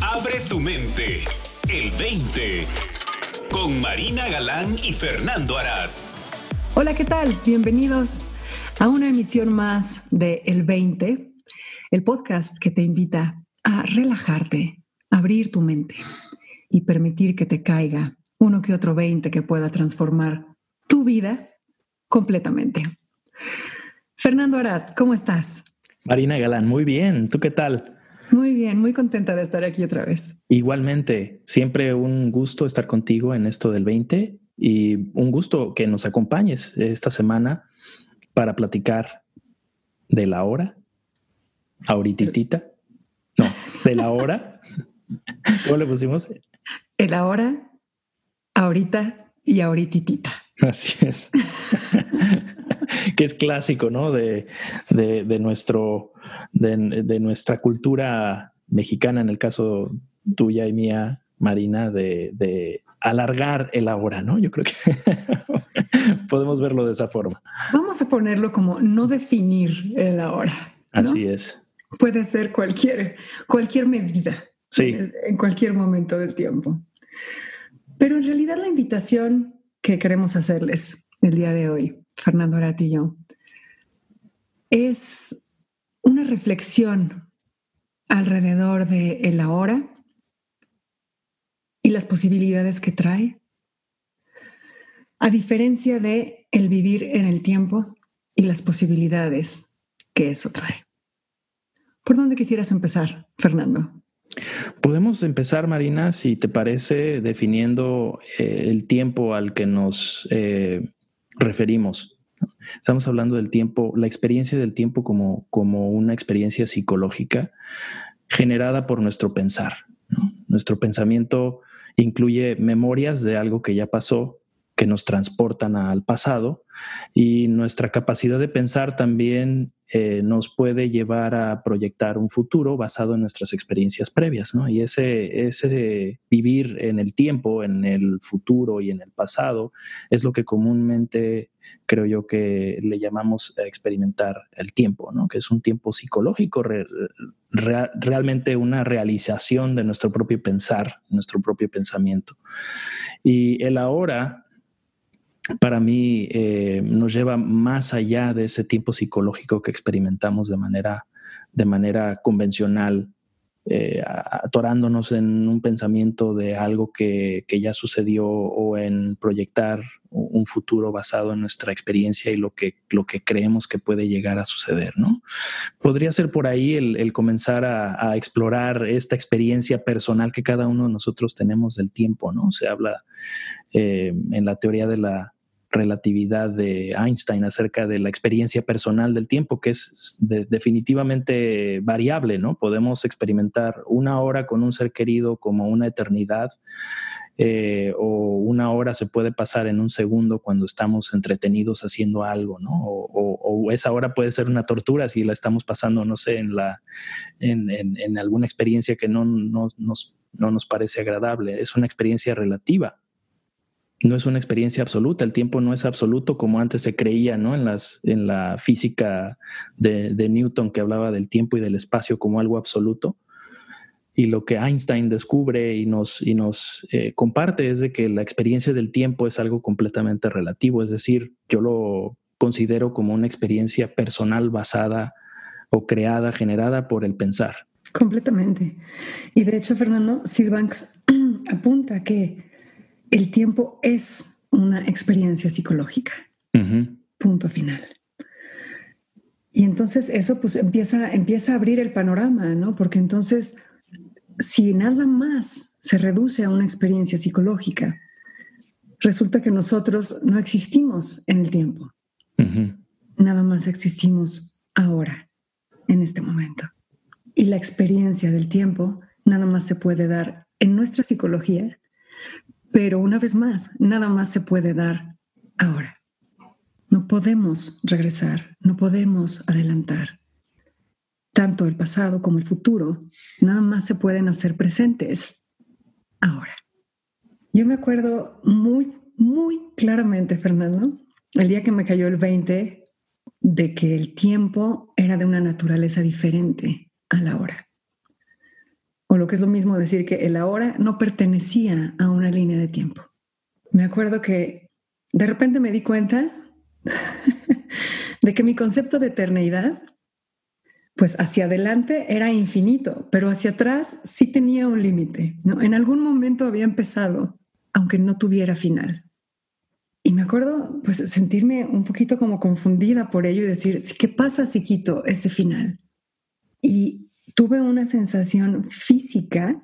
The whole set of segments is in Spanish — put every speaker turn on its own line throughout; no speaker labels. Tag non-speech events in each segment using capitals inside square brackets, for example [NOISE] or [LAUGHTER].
Abre tu mente. El 20. Con Marina Galán y Fernando Arad.
Hola, ¿qué tal? Bienvenidos a una emisión más de El 20, el podcast que te invita a relajarte, abrir tu mente y permitir que te caiga uno que otro 20 que pueda transformar tu vida completamente. Fernando Arad, ¿cómo estás?
Marina Galán, muy bien. ¿Tú qué tal?
Muy bien, muy contenta de estar aquí otra vez.
Igualmente, siempre un gusto estar contigo en esto del 20 y un gusto que nos acompañes esta semana para platicar de la hora, ahorititita, no, de la hora. [LAUGHS] ¿Cómo le pusimos?
El ahora, ahorita y ahorititita.
Así es. [LAUGHS] que es clásico, ¿no? De, de, nuestro, de, nuestra cultura mexicana, en el caso tuya y mía, Marina, de, alargar el ahora, ¿no? Yo creo que [LAUGHS] podemos verlo de esa forma.
Vamos a ponerlo como no definir el ahora.
Así es.
Puede ser cualquier, cualquier medida.
Sí.
En cualquier momento del tiempo. Pero en realidad la invitación que queremos hacerles el día de hoy Fernando Aratillo, es una reflexión alrededor de el ahora y las posibilidades que trae, a diferencia de el vivir en el tiempo y las posibilidades que eso trae. ¿Por dónde quisieras empezar, Fernando?
Podemos empezar, Marina, si te parece, definiendo eh, el tiempo al que nos eh, referimos. Estamos hablando del tiempo, la experiencia del tiempo como, como una experiencia psicológica generada por nuestro pensar. Nuestro pensamiento incluye memorias de algo que ya pasó, que nos transportan al pasado y nuestra capacidad de pensar también eh, nos puede llevar a proyectar un futuro basado en nuestras experiencias previas, ¿no? Y ese, ese vivir en el tiempo, en el futuro y en el pasado es lo que comúnmente creo yo que le llamamos experimentar el tiempo, ¿no? Que es un tiempo psicológico, realmente una realización de nuestro propio pensar, nuestro propio pensamiento. Y el ahora para mí eh, nos lleva más allá de ese tiempo psicológico que experimentamos de manera, de manera convencional, eh, atorándonos en un pensamiento de algo que, que, ya sucedió o en proyectar un futuro basado en nuestra experiencia y lo que, lo que creemos que puede llegar a suceder, ¿no? Podría ser por ahí el, comenzar a, a, explorar esta experiencia personal que cada uno de nosotros tenemos del tiempo, ¿no? Se habla eh, en la teoría de la, relatividad de Einstein acerca de la experiencia personal del tiempo, que es definitivamente variable, ¿no? Podemos experimentar una hora con un ser querido como una eternidad, eh, o una hora se puede pasar en un segundo cuando estamos entretenidos haciendo algo, ¿no? O, esa hora puede ser una tortura si la estamos pasando, no sé, en, la, en, alguna experiencia que no, no, no nos parece agradable. Es una experiencia relativa no es una experiencia absoluta, el tiempo no es absoluto como antes se creía, ¿no? En, las, en la física de, Newton que hablaba del tiempo y del espacio como algo absoluto. Y lo que Einstein descubre y nos, y nos eh, comparte es de que la experiencia del tiempo es algo completamente relativo, es decir, yo lo considero como una experiencia personal basada o creada, generada por el pensar.
Completamente. Y de hecho, Fernando, Sid Banks [CLEARS THROAT] apunta que el tiempo es una experiencia psicológica. Punto final. Y entonces eso pues empieza, empieza a abrir el panorama, ¿no? Porque entonces, si nada más se reduce a una experiencia psicológica, resulta que nosotros no existimos en el tiempo. Nada más existimos ahora, en este momento. Y la experiencia del tiempo nada más se puede dar en nuestra psicología pero una vez más, nada más se puede dar ahora. No podemos regresar, no podemos adelantar. Tanto el pasado como el futuro, nada más se pueden hacer presentes ahora. Yo me acuerdo muy, muy claramente, Fernando, el día que me cayó el 20 de que el tiempo era de una naturaleza diferente a la hora. O lo que es lo mismo decir que el ahora no pertenecía a una línea de tiempo. Me acuerdo que de repente me di cuenta [LAUGHS] de que mi concepto de eternidad, pues hacia adelante era infinito, pero hacia atrás sí tenía un límite. ¿no? En algún momento había empezado, aunque no tuviera final. Y me acuerdo, pues, sentirme un poquito como confundida por ello y decir, ¿qué pasa si quito ese final? Y tuve una sensación física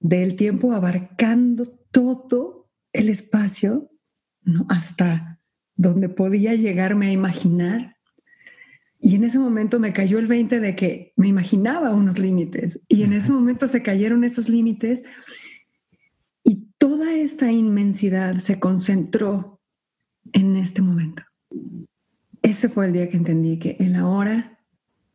del tiempo abarcando todo el espacio, ¿no? Hasta donde podía llegarme a imaginar. Y en ese momento me cayó el 20 de que me imaginaba unos límites. Y en ese momento se cayeron esos límites y toda esta inmensidad se concentró en este momento. Ese fue el día que entendí que el ahora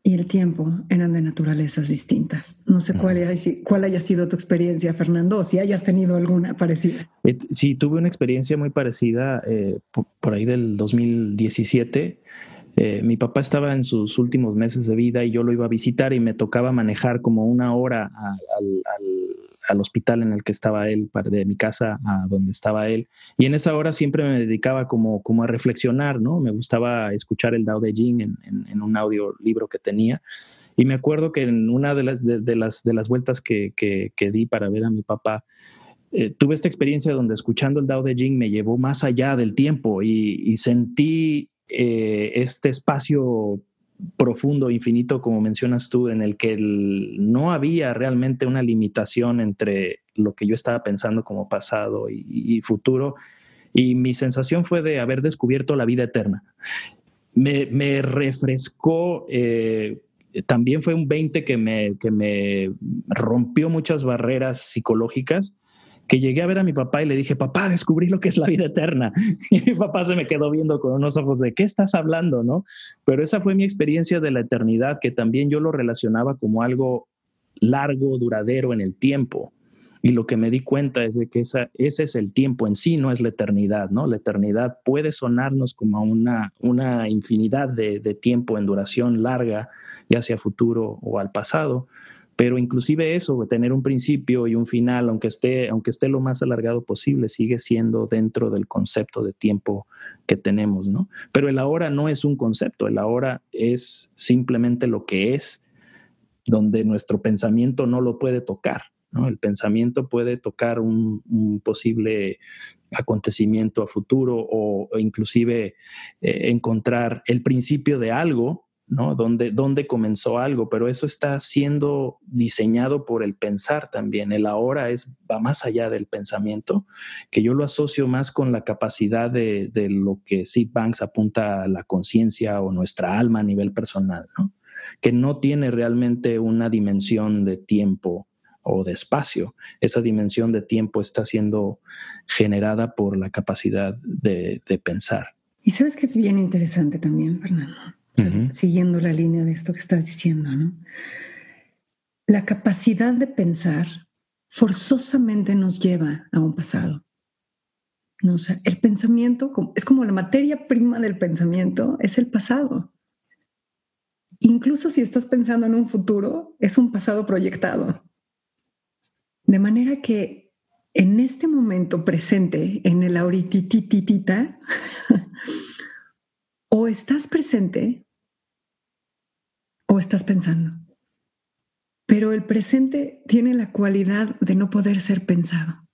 y el tiempo eran de naturalezas distintas. No sé cuál, haya, cuál haya sido tu experiencia, Fernando, o si hayas tenido alguna parecida.
Sí, tuve una experiencia muy parecida eh, por, ahí del 2017. Eh, mi papá estaba en sus últimos meses de vida y yo lo iba a visitar y me tocaba manejar como una hora al al hospital en el que estaba él, de mi casa a donde estaba él. Y en esa hora siempre me dedicaba como, como a reflexionar, ¿no? Me gustaba escuchar el Dao de Jing en, en, un audiolibro que tenía. Y me acuerdo que en una de las, de, las, de las vueltas que, que, di para ver a mi papá, eh, tuve esta experiencia donde escuchando el Dao de Jing me llevó más allá del tiempo y, sentí eh, este espacio profundo, infinito, como mencionas tú, en el que no había realmente una limitación entre lo que yo estaba pensando como pasado y, futuro. Y mi sensación fue de haber descubierto la vida eterna. Me, refrescó, eh, también fue un 20 que me, que me rompió muchas barreras psicológicas que llegué a ver a mi papá y le dije, papá, descubrí lo que es la vida eterna. [LAUGHS] Y mi papá se me quedó viendo con unos ojos de, ¿qué estás hablando? ¿no? Pero esa fue mi experiencia de la eternidad, que también yo lo relacionaba como algo largo, duradero en el tiempo. Y lo que me di cuenta es de que esa, ese es el tiempo en sí, no es la eternidad, ¿no? La eternidad puede sonarnos como una, una infinidad de, de tiempo en duración larga, ya sea futuro o al pasado, pero inclusive eso, tener un principio y un final, aunque esté, aunque esté lo más alargado posible, sigue siendo dentro del concepto de tiempo que tenemos, ¿no? Pero el ahora no es un concepto, el ahora es simplemente lo que es, donde nuestro pensamiento no lo puede tocar, ¿no? El pensamiento puede tocar un, posible acontecimiento a futuro o, inclusive eh, encontrar el principio de algo ¿no? ¿Dónde, comenzó algo? Pero eso está siendo diseñado por el pensar también. El ahora es, va más allá del pensamiento, que yo lo asocio más con la capacidad de, lo que Sid Banks apunta a la conciencia o nuestra alma a nivel personal, Que no tiene realmente una dimensión de tiempo o de espacio. Esa dimensión de tiempo está siendo generada por la capacidad de, de pensar.
Y sabes que es bien interesante también, Fernando siguiendo la línea de esto que estás diciendo, ¿no? La capacidad de pensar forzosamente nos lleva a un pasado. ¿no? O sea, el pensamiento es como la materia prima del pensamiento, es el pasado. Incluso si estás pensando en un futuro, es un pasado proyectado. De manera que en este momento presente, en el ahoritititita, [LAUGHS] o estás presente o estás pensando. Pero el presente tiene la cualidad de no poder ser pensado.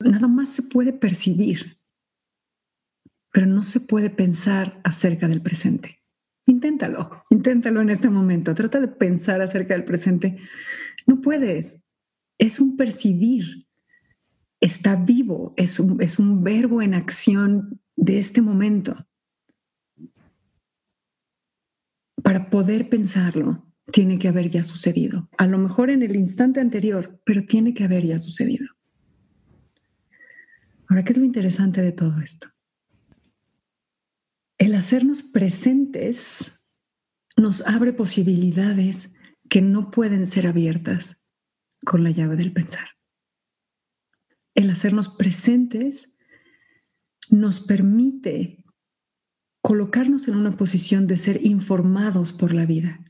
Nada más se puede percibir, pero no se puede pensar acerca del presente. Inténtalo, inténtalo en este momento. Trata de pensar acerca del presente. No puedes. Es un percibir está vivo, es un, es un verbo en acción de este momento. Para poder pensarlo, tiene que haber ya sucedido. A lo mejor en el instante anterior, pero tiene que haber ya sucedido. Ahora, ¿qué es lo interesante de todo esto? El hacernos presentes nos abre posibilidades que no pueden ser abiertas con la llave del pensar el hacernos presentes nos permite colocarnos en una posición de ser informados por la vida.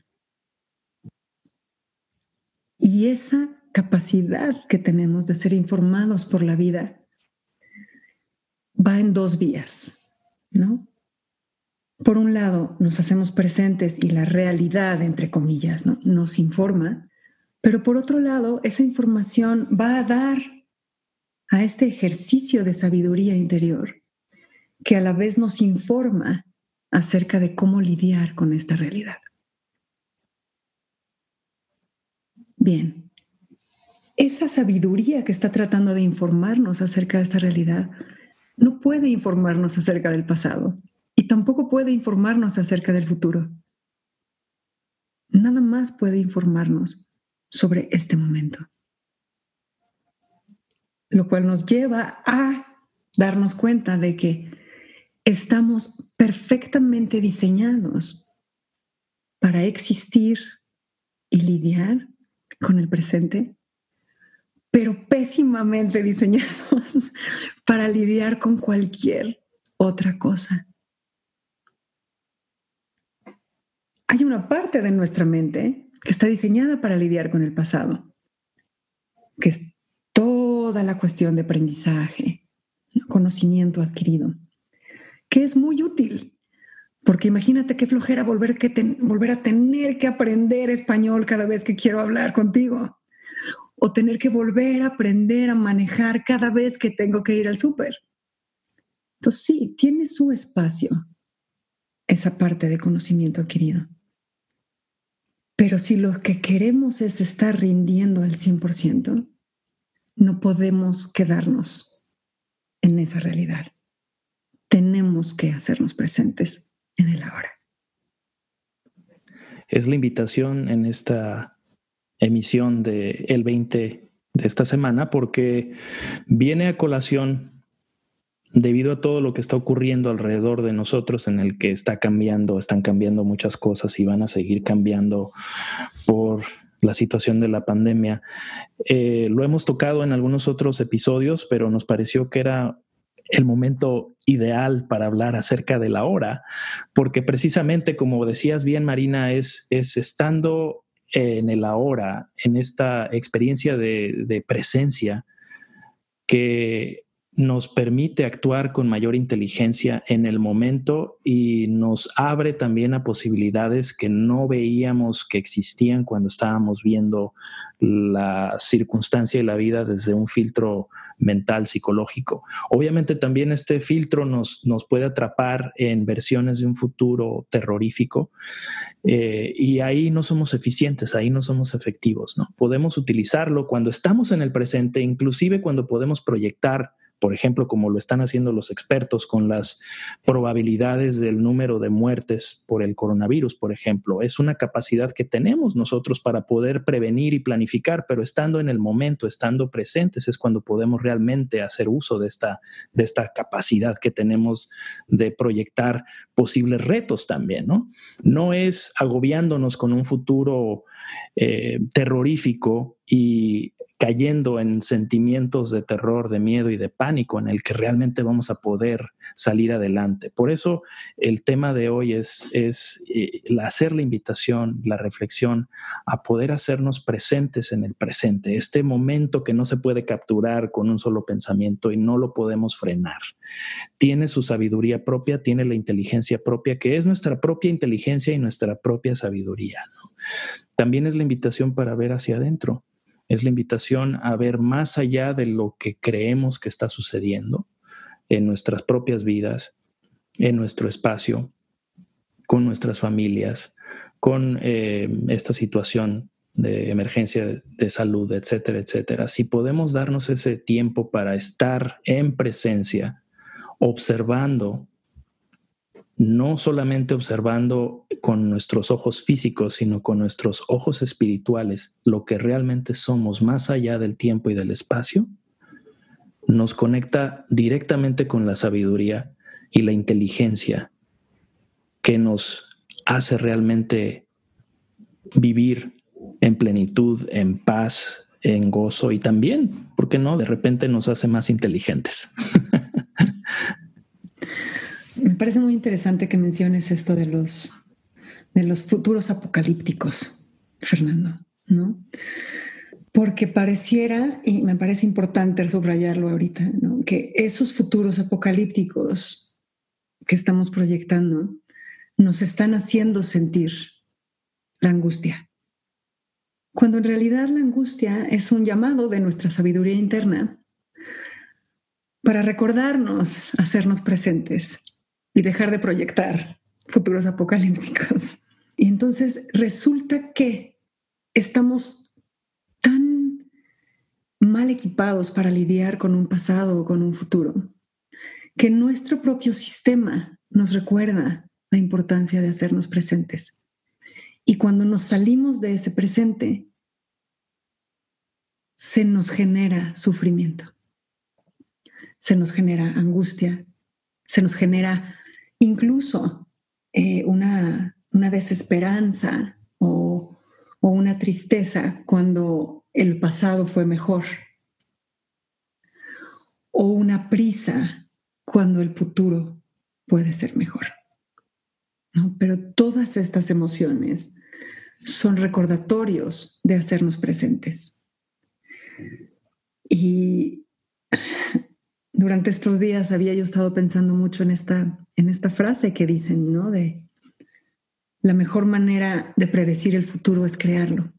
Y esa capacidad que tenemos de ser informados por la vida va en dos vías, ¿no? Por un lado, nos hacemos presentes y la realidad, entre comillas, ¿no? nos informa, pero por otro lado, esa información va a dar a este ejercicio de sabiduría interior que a la vez nos informa acerca de cómo lidiar con esta realidad. Bien, esa sabiduría que está tratando de informarnos acerca de esta realidad no puede informarnos acerca del pasado y tampoco puede informarnos acerca del futuro. Nada más puede informarnos sobre este momento. Lo cual nos lleva a darnos cuenta de que estamos perfectamente diseñados para existir y lidiar con el presente, pero pésimamente diseñados [LAUGHS] para lidiar con cualquier otra cosa. Hay una parte de nuestra mente que está diseñada para lidiar con el pasado, que es toda la cuestión de aprendizaje, conocimiento adquirido, que es muy útil porque imagínate qué flojera volver, que volver a tener que aprender español cada vez que quiero hablar contigo. O tener que volver a aprender a manejar cada vez que tengo que ir al súper. Entonces sí, tiene su espacio esa parte de conocimiento adquirido. Pero si lo que queremos es estar rindiendo al 100%, no podemos quedarnos en esa realidad. Tenemos que hacernos presentes en el ahora.
Es la invitación en esta emisión de el 20 de esta semana porque viene a colación debido a todo lo que está ocurriendo alrededor de nosotros en el que está cambiando, están cambiando muchas cosas y van a seguir cambiando por la situación de la pandemia. Eh, lo hemos tocado en algunos otros episodios, pero nos pareció que era el momento ideal para hablar acerca de la hora, porque precisamente, como decías bien, Marina, es, es estando en el ahora, en esta experiencia de, de presencia, que nos permite actuar con mayor inteligencia en el momento y nos abre también a posibilidades que no veíamos que existían cuando estábamos viendo la circunstancia y la vida desde un filtro mental, psicológico. Obviamente también este filtro nos, nos puede atrapar en versiones de un futuro terrorífico eh, y ahí no somos eficientes, ahí no somos efectivos. ¿no? Podemos utilizarlo cuando estamos en el presente, inclusive cuando podemos proyectar por ejemplo, como lo están haciendo los expertos con las probabilidades del número de muertes por el coronavirus, por ejemplo. Es una capacidad que tenemos nosotros para poder prevenir y planificar, pero estando en el momento, estando presentes, es cuando podemos realmente hacer uso de esta, de esta capacidad que tenemos de proyectar posibles retos también, ¿no? No es agobiándonos con un futuro eh, terrorífico y cayendo en sentimientos de terror, de miedo y de pánico en el que realmente vamos a poder salir adelante. Por eso el tema de hoy es, eh, hacer la invitación, la reflexión a poder hacernos presentes en el presente, este momento que no se puede capturar con un solo pensamiento y no lo podemos frenar. Tiene su sabiduría propia, tiene la inteligencia propia, que es nuestra propia inteligencia y nuestra propia sabiduría. También es la invitación para ver hacia adentro es la invitación a ver más allá de lo que creemos que está sucediendo en nuestras propias vidas, en nuestro espacio, con nuestras familias, con eh, esta situación de emergencia de salud, etcétera, etcétera. Si podemos darnos ese tiempo para estar en presencia, observando no solamente observando con nuestros ojos físicos, sino con nuestros ojos espirituales lo que realmente somos más allá del tiempo y del espacio, nos conecta directamente con la sabiduría y la inteligencia que nos hace realmente vivir en plenitud, en paz, en gozo y también, ¿por qué no? De repente nos hace más inteligentes. [LAUGHS]
Me parece muy interesante que menciones esto de los, de los futuros apocalípticos, Fernando, ¿no? porque pareciera, y me parece importante subrayarlo ahorita, que esos futuros apocalípticos que estamos proyectando nos están haciendo sentir la angustia. Cuando en realidad la angustia es un llamado de nuestra sabiduría interna para recordarnos, hacernos presentes y dejar de proyectar futuros apocalípticos. Y entonces resulta que estamos tan mal equipados para lidiar con un pasado o con un futuro, que nuestro propio sistema nos recuerda la importancia de hacernos presentes. Y cuando nos salimos de ese presente, se nos genera sufrimiento, se nos genera angustia, se nos genera incluso eh, una, desesperanza o, o una tristeza cuando el pasado fue mejor, o una prisa cuando el futuro puede ser mejor. ¿no? Pero todas estas emociones son recordatorios de hacernos presentes. Y durante estos días había yo estado pensando mucho en esta, en esta frase que dicen, ¿no? De la mejor manera de predecir el futuro es crearlo.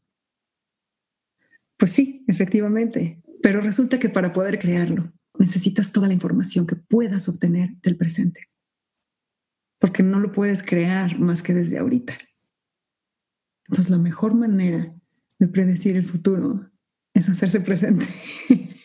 Pues sí, efectivamente, pero resulta que para poder crearlo necesitas toda la información que puedas obtener del presente, porque no lo puedes crear más que desde ahorita. Entonces la mejor manera de predecir el futuro es hacerse presente. [LAUGHS]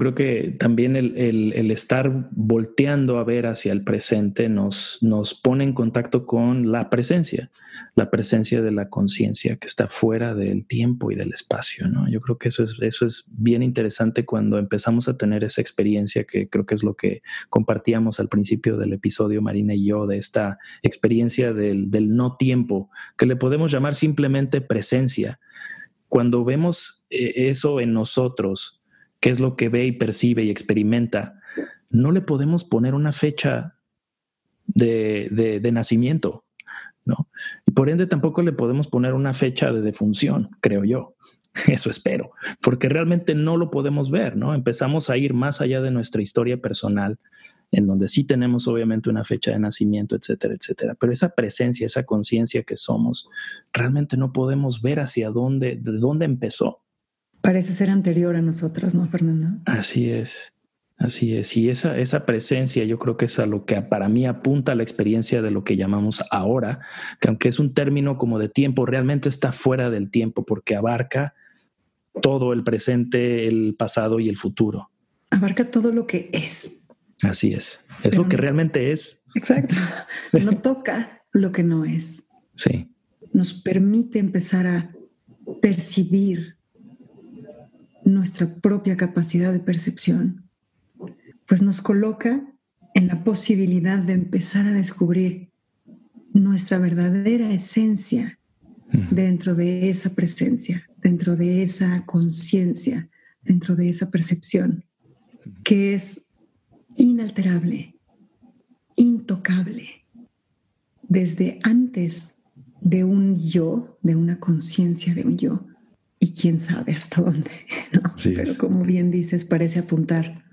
Creo que también el, estar volteando a ver hacia el presente nos, nos pone en contacto con la presencia, la presencia de la conciencia que está fuera del tiempo y del espacio. ¿no? Yo creo que eso es, eso es bien interesante cuando empezamos a tener esa experiencia que creo que es lo que compartíamos al principio del episodio, Marina y yo, de esta experiencia del, del no tiempo, que le podemos llamar simplemente presencia. Cuando vemos eh, eso en nosotros, qué es lo que ve y percibe y experimenta, no le podemos poner una fecha de, nacimiento, ¿no? Y por ende tampoco le podemos poner una fecha de defunción, creo yo. [LAUGHS] Eso espero, porque realmente no lo podemos ver, ¿no? Empezamos a ir más allá de nuestra historia personal, en donde sí tenemos obviamente una fecha de nacimiento, etcétera, etcétera. Pero esa presencia, esa conciencia que somos, realmente no podemos ver hacia dónde, de dónde empezó.
Parece ser anterior a nosotros, ¿no, Fernando?
Así es. Así es, y esa, esa presencia yo creo que es a lo que para mí apunta la experiencia de lo que llamamos ahora, que aunque es un término como de tiempo, realmente está fuera del tiempo porque abarca todo el presente, el pasado y el futuro.
Abarca todo lo que es.
Así es, es lo que realmente es.
Exacto, [LAUGHS] no toca lo que no es.
Sí.
Nos permite empezar a percibir nuestra propia capacidad de percepción, pues nos coloca en la posibilidad de empezar a descubrir nuestra verdadera esencia dentro de esa presencia, dentro de esa conciencia, dentro de esa percepción, que es inalterable, intocable, desde antes de un yo, de una conciencia de un yo, y quién sabe hasta dónde. [LAUGHS] ¿no? Pero como bien dices, parece apuntar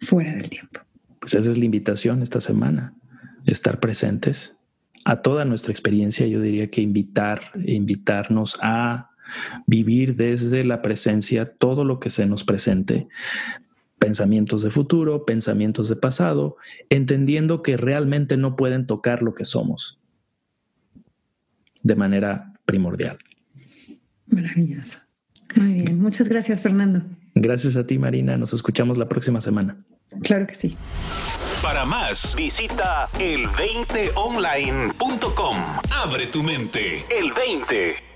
fuera del tiempo.
Pues esa es la invitación esta semana, estar presentes a toda nuestra experiencia. Yo diría que invitar, invitarnos a vivir desde la presencia todo lo que se nos presente, pensamientos de futuro, pensamientos de pasado, entendiendo que realmente no pueden tocar lo que somos de manera primordial.
Maravilloso. Muy bien. Muchas gracias, Fernando.
Gracias a ti, Marina. Nos escuchamos la próxima semana.
Claro que sí.
Para más, visita el20online.com. Abre tu mente. El 20.